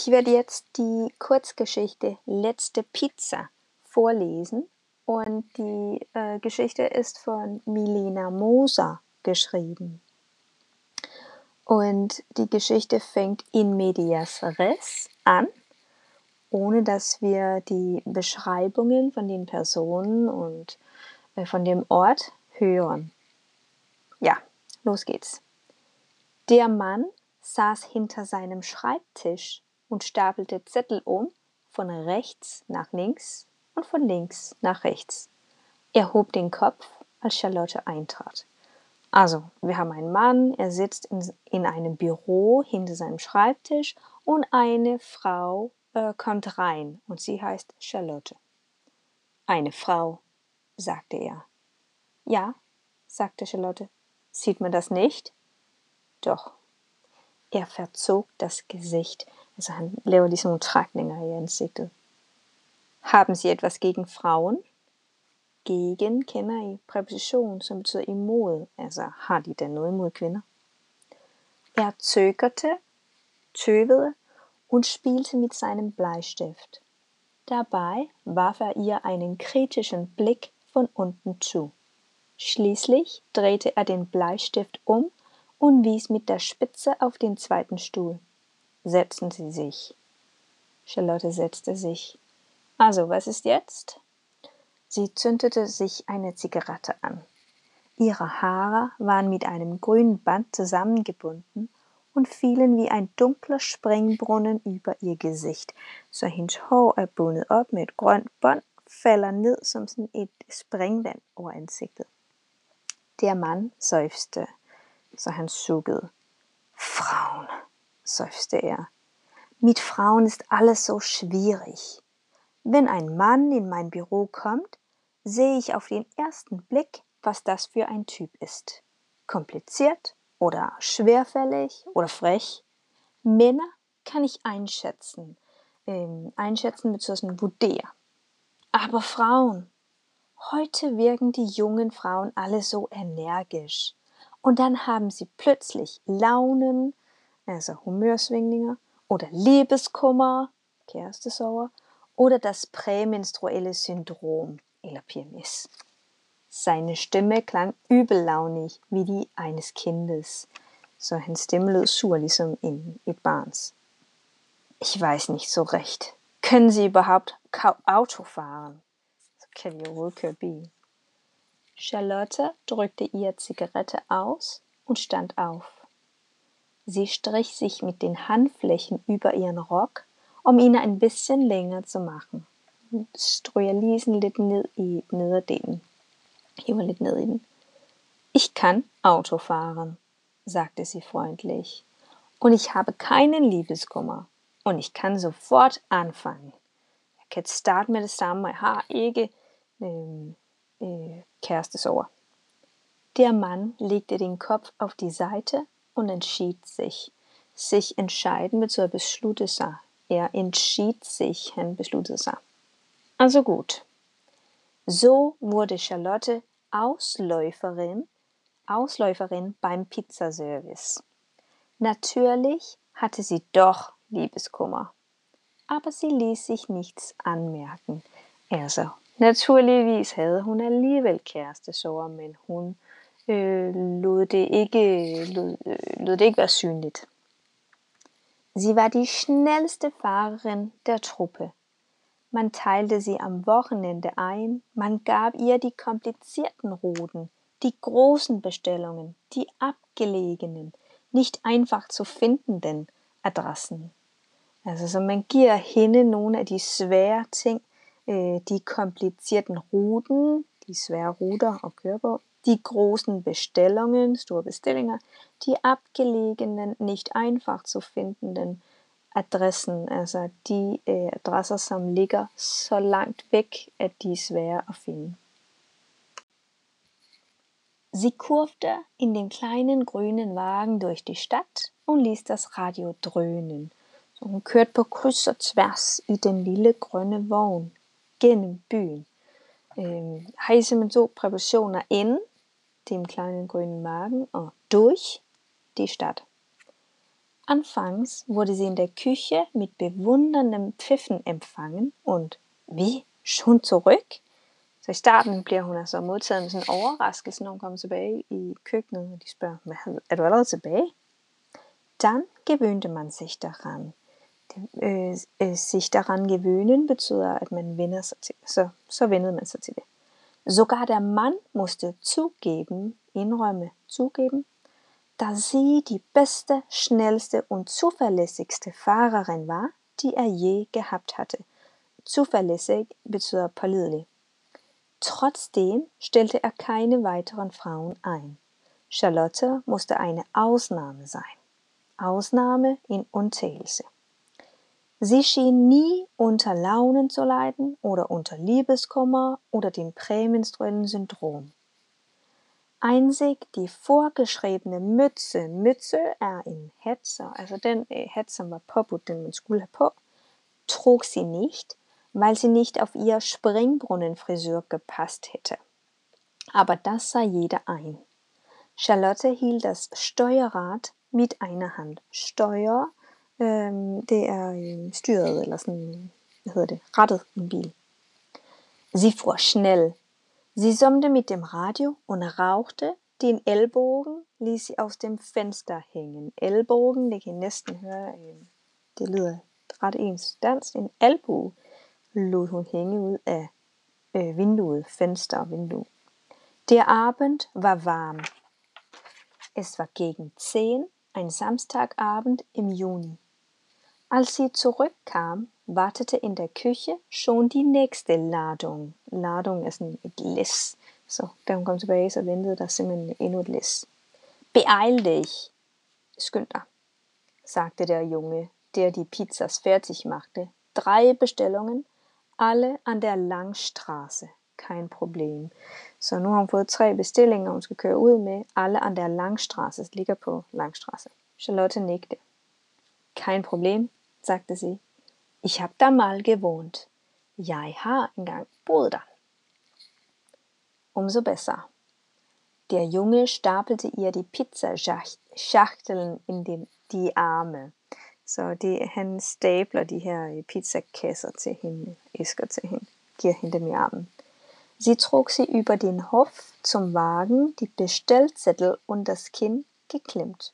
Ich werde jetzt die Kurzgeschichte Letzte Pizza vorlesen und die äh, Geschichte ist von Milena Moser geschrieben. Und die Geschichte fängt in medias res an, ohne dass wir die Beschreibungen von den Personen und äh, von dem Ort hören. Ja, los geht's. Der Mann saß hinter seinem Schreibtisch und stapelte Zettel um, von rechts nach links und von links nach rechts. Er hob den Kopf, als Charlotte eintrat. Also, wir haben einen Mann, er sitzt in, in einem Büro hinter seinem Schreibtisch und eine Frau äh, kommt rein und sie heißt Charlotte. Eine Frau, sagte er. Ja, sagte Charlotte. Sieht man das nicht? Doch. Er verzog das Gesicht. Altså han laver ligesom nogle trækninger i ansigtet. Haben Sie etwas gegen Frauen? Gegen kender I Präposition, som betyder imod. Altså har de da noget imod kvinder? Er zögerte, tøvede und spielte mit seinem Bleistift. Dabei warf er ihr einen kritischen Blick von unten zu. Schließlich drehte er den Bleistift um und wies mit der Spitze auf den zweiten Stuhl. Setzen Sie sich. Charlotte setzte sich. Also, was ist jetzt? Sie zündete sich eine Zigarette an. Ihre Haare waren mit einem grünen Band zusammengebunden und fielen wie ein dunkler Springbrunnen über ihr Gesicht, så hendes hår er bundet op med et grønt bånd, falder ned som sådan et springvand over ansigtet. Der Mann seufzte, så han sukkede. Frauen, seufzte er. Mit Frauen ist alles so schwierig. Wenn ein Mann in mein Büro kommt, sehe ich auf den ersten Blick, was das für ein Typ ist. Kompliziert oder schwerfällig oder frech. Männer kann ich einschätzen. Ähm, einschätzen bzw. vurdere. Aber Frauen, heute wirken die jungen Frauen alle so energisch. Und dann haben sie plötzlich Launen, also Humörswinglinge, oder Liebeskummer, Kerstesauer, oder das prämenstruelle Syndrom, eller PMS. Seine Stimme klang übellaunig wie die eines Kindes, så hans stemme lød sur ligesom en. Ich weiß nicht so recht. Können Sie überhaupt Auto fahren? Så kan vi overhovedet køre bil. Charlotte drückte ihr Zigarette aus und stand auf. Sie strich sich mit den Handflächen über ihren Rock, um ihn ein bisschen länger zu machen. Sådan lidt ned i nederdelen. Ned. Ich kann Auto fahren, sagte sie freundlich. Und ich habe keinen Liebeskummer. Und ich kann sofort anfangen. Jeg kan starte med det samme, og jeg har ikke øh, äh, Kærestesorger. Der Mann legte den Kopf auf die Seite und entschied sich. Sich entscheiden betyder beslutte sig. Er entschied sich, han besluttede sig. Also gut. So wurde Charlotte Ausläuferin, Ausläuferin beim Pizzaservice. Natürlich hatte sie doch Liebeskummer. Aber sie ließ sich nichts anmerken. Also Naturligvis havde hun alligevel kærestesorger, men hun øh, lod, det ikke, lod, øh, lod det ikke være synligt. Sie war die schnellste Fahrerin der Truppe. Man teilte sie am Wochenende ein, man gab ihr die komplizierten Routen, die großen Bestellungen, die abgelegenen, nicht einfach zu findenden Adressen. Altså, så man giver hende nogle af de svære äh, die komplizierten Routen, die svære ruter og køre die großen Bestellungen, store bestillinger, die abgelegenen, nicht einfach zu findenden Adressen, also die äh, adresser, som ligger så langt væk, at de er svære at finde. Sie kurfte in den kleinen grünen Wagen durch die Stadt und ließ das Radio dröhnen. Så hun kørte på kryds og den lille grønne vogn gennem byen. Øh, har I simpelthen to in dem kleinen grünen Magen und durch die Stadt. Anfangs wurde sie in der Küche mit bewunderndem Pfiffen empfangen und wie? Schon zurück? Så i starten bliver hun altså modtaget med sådan en overraskelse, når hun kommer tilbage i køkkenet, og de spørger, er du allerede tilbage? Dann gewöhnte man sich daran. Äh, äh, sich daran gewöhnen betyder, at man vender sig til, så, så vendede man sig til det. Sogar der Mann musste zugeben, indrømme, zugeben, dass sie die beste, schnellste und zuverlässigste Fahrerin war, die er je gehabt hatte. Zuverlässig betyder pålidelig. Trotzdem stellte er keine weiteren Frauen ein. Charlotte musste eine Ausnahme sein. Ausnahme in Undtagelse. Sie schien nie unter Launen zu leiden oder unter Liebeskummer oder dem prämenstruellen Syndrom. Einzig die vorgeschriebene Mütze, Mütze er in Hetzer, also den äh, hat, som var påbudt, den man skulle have på, trug sie nicht, weil sie nicht auf ihr Springbrunnenfrisur gepasst hätte. Aber das sah jeder ein. Charlotte hielt das Steuerrad mit einer Hand. Steuer Øhm, det er øh, styret, eller sådan, hvad hedder det, rettet en bil. Sie fuhr schnell. Sie summte mit dem Radio und rauchte. Den Ellbogen ließ sie aus dem Fenster hängen. Ellbogen, det kan I næsten høre, øh, det lyder ret ens dansk. En albue lod hun hænge ud af øh, vinduet, fenster og vindue. Der Abend war warm. Es war gegen 10, ein Samstagabend im Juni. Als sie zurückkam, wartete in der Küche schon die nächste Ladung. Ladung ist ein læs. Så da hun kom tilbage, så ventede der simpelthen endnu et læs. Beeil dich! Skynd sagte der Junge, der die Pizzas fertig machte. Drei Bestellungen, alle an der Langstraße. Kein Problem. Så nu har hun fået tre bestillinger, hun skal køre. Alle an der Langstraße. Det ligger på Langstraße. Charlotte nickte. Kein Problem, sagte sie. Ich hab da mal gewohnt. Jeg har engang boet der. Umso besser. Der Junge stapelte ihr die Pizzaschachteln in die, die Arme. Så det, han stabler de her pizzakasser til hende, æsker til hende, giver hende dem i armen. Sie trug sie über den Hof zum Wagen, die Bestellzettel und das Kinn geklemmt.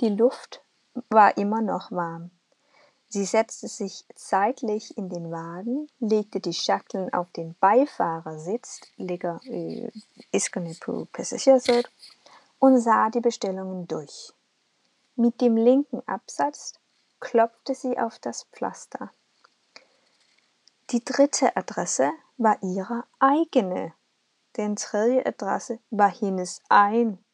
Die Luft war immer noch warm. Sie setzte sich seitlich in den Wagen, legte die Schachteln auf den Beifahrersitz, på passagersædet, und sah die Bestellungen durch. Mit dem linken Absatz klopfte sie auf das Pflaster. Die dritte Adresse war ihre eigene. Den tredje Adresse war hendes egen.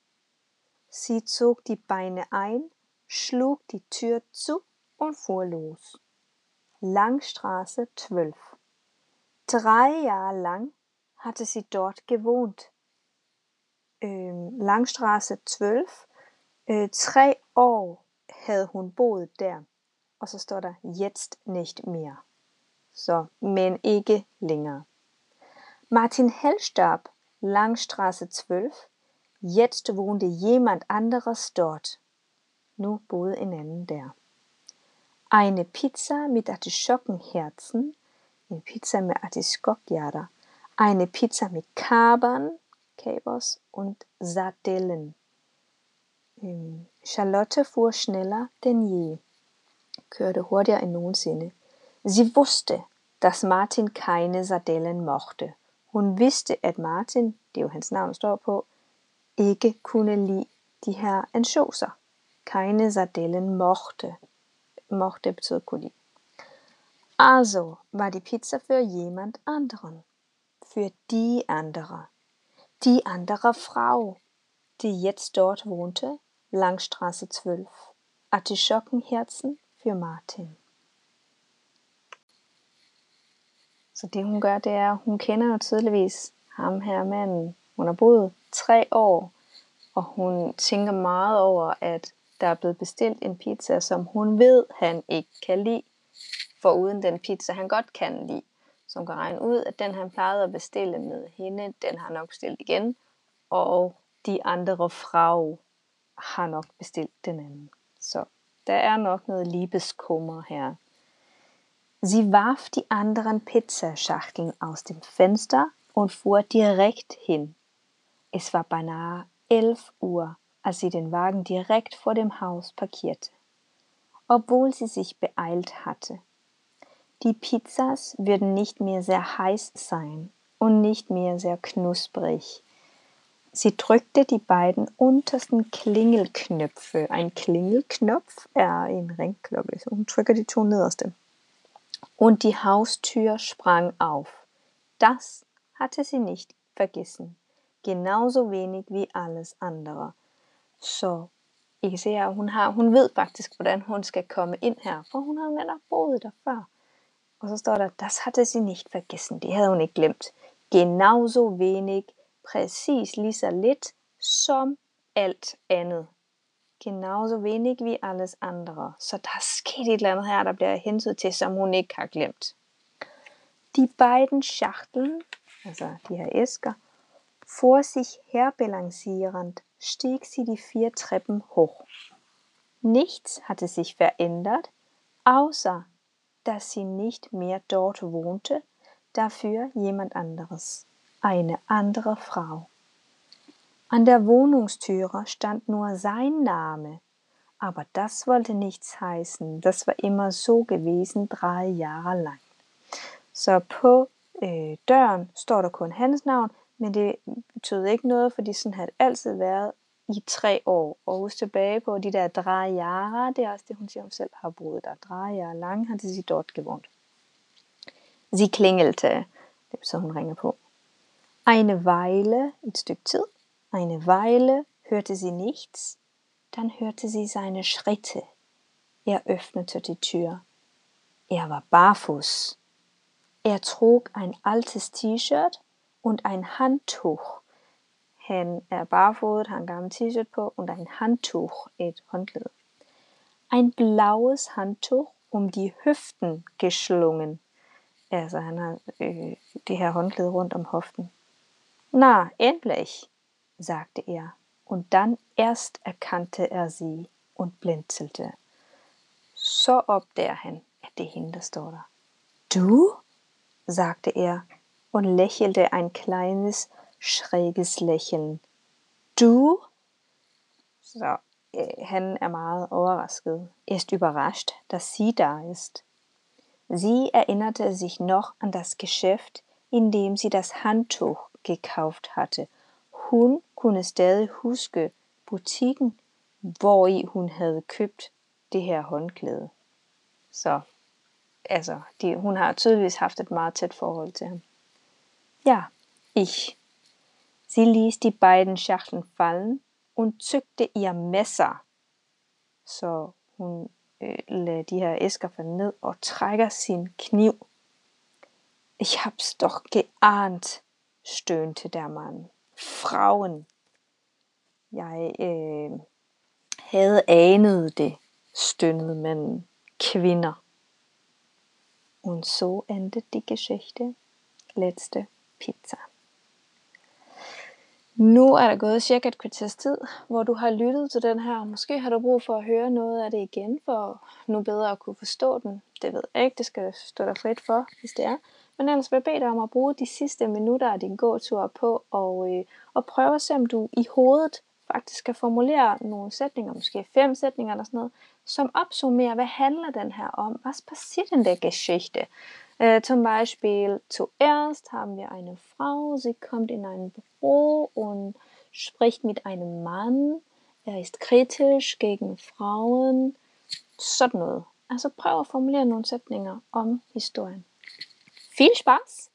Sie zog die Beine ein, schlug die Tür zu und fuhr los. Langstraße 12. Drei Jahre lang hatte sie dort gewohnt. Øh, Langstraße 12. Øh, tre år havde hun boet der. Og så står der jetzt nicht mehr. Så, men ikke længere. Martin Hellstab, Langstraße 12. Jetzt wohnte jemand anderes dort. Nu boede en anden der. Eine Pizza mit Artischockenherzen, eine Pizza mit Artischokjada, eine Pizza mit Kapern, Capers und Sardellen. Ähm, Charlotte fuhr schneller denn je, kørte hurtigere end nogensinde. Sie wusste, dass Martin keine Sardellen mochte. Hun vidste, at Martin, det er jo hans navn står på, ikke kunne lide de her ansjoser. Keine Sardellen mochte mochte Zirkuli. Also war die Pizza für jemand anderen, für die andere, die andere Frau, die jetzt dort wohnte, Langstraße 12. Artischockenherzen für Martin. Så det hun gør, det er, hun kender jo tydeligvis ham her manden. Hun har boet tre år, og hun tænker meget over, at der er blevet bestilt en pizza, som hun ved, han ikke kan lide, for uden den pizza, han godt kan lide. Så hun kan regne ud, at den, han plejede at bestille med hende, den har nok bestilt igen, og de andre frau har nok bestilt den anden. Så der er nok noget Liebeskummer her. Sie warf die anderen Pizzaschachteln aus dem Fenster und fuhr direkt hin. Es war beinahe elf Uhr, als sie den Wagen direkt vor dem Haus parkierte, obwohl sie sich beeilt hatte. Die Pizzas würden nicht mehr sehr heiß sein und nicht mehr sehr knusprig. Sie drückte die beiden untersten Klingelknöpfe. Ein Klingelknopf er en ringklokke, så hun trykker de to nederste. Und die Haustür sprang auf. Das hatte sie nicht vergessen. Genauso wenig wie alles andere. Så I kan se her, hun, har, hun ved faktisk, hvordan hun skal komme ind her, for hun har jo netop boet der før. Og så står der, das hatte sie nicht vergessen. Det havde hun ikke glemt. Genauso wenig, præcis lige så lidt som alt andet. Genauso wenig wie alles andere. Så der er sket et eller andet her, der bliver hentet til, som hun ikke har glemt. Die beiden Schachteln, altså de her æsker, vor sich herbalancierend stieg sie die vier Treppen hoch. Nichts hatte sich verändert, außer dass sie nicht mehr dort wohnte, dafür jemand anderes, eine andere Frau. An der Wohnungstüre stand nur sein Name, aber das wollte nichts heißen. Das war immer so gewesen drei Jahre lang. Så på øh, døren står der kun hans navn, men det betød ikke noget, fordi sådan har det altid været i tre år. Og husk tilbage på de der drei Jahre, det er også det, hun siger, hun selv har boet der. Drei Jahre lang har sie dort gewohnt. Sie klingelte, så hun ringer på. Eine Weile, et stykke tid, eine Weile hörte sie nichts, dann hörte sie seine Schritte. Er öffnete die Tür. Er war barfuß. Er trug ein altes T-Shirt und ein Handtuch. Han er barfodet, har en gammel t-shirt på, und ein Handtuch, et håndklæde. Ein blaues Handtuch um die Hüften geschlungen. Also han har øh, det her håndklæde rundt om hoften. Na, endlich, sagte er, und dann erst erkannte er sie und blinzelte. Så opdager han, at det er hende, der står der. Du? sagte er und lächelte ein kleines, schräges Lächeln. Du? Øh, han er meget overrasket, ist überrascht, dass sie da ist. Sie erinnerte sich noch an das Geschäft, in dem sie das Handtuch gekauft hatte. Hun kunne stadig huske butikken, hvor i hun havde købt det her håndklæde. Så altså, de, hun har tydeligvis haft et meget tæt forhold til ham. Ja, ich. Sie ließ die beiden Schachteln fallen und zückte ihr Messer. Så hun øh, lader de her æsker falde ned og trækker sin kniv. Ich hab's doch geahnt, stöhnte der Mann. Frauen. Jeg øh, havde anet det, stønnede manden. Kvinder. Und so endet die Geschichte. Letzte Pizza. Nu er der gået cirka et kvarters tid, hvor du har lyttet til den her. Måske har du brug for at høre noget af det igen, for nu bedre at kunne forstå den. Det ved jeg ikke, det skal stå dig frit for, hvis det er. Men ellers vil jeg bede dig om at bruge de sidste minutter af din gåtur på og, øh, og prøve at se, om du i hovedet faktisk kan formulere nogle sætninger, måske fem sætninger eller sådan noget, som opsummerer, hvad handler den her om? Was passiert in der Geschichte? Äh, zum Beispiel zuerst haben wir eine Frau, sie kommt in ein Büro und spricht mit einem Mann. Er ist kritisch gegen Frauen. Altså prøv at formulere nogle sætninger om historien. Viel Spaß!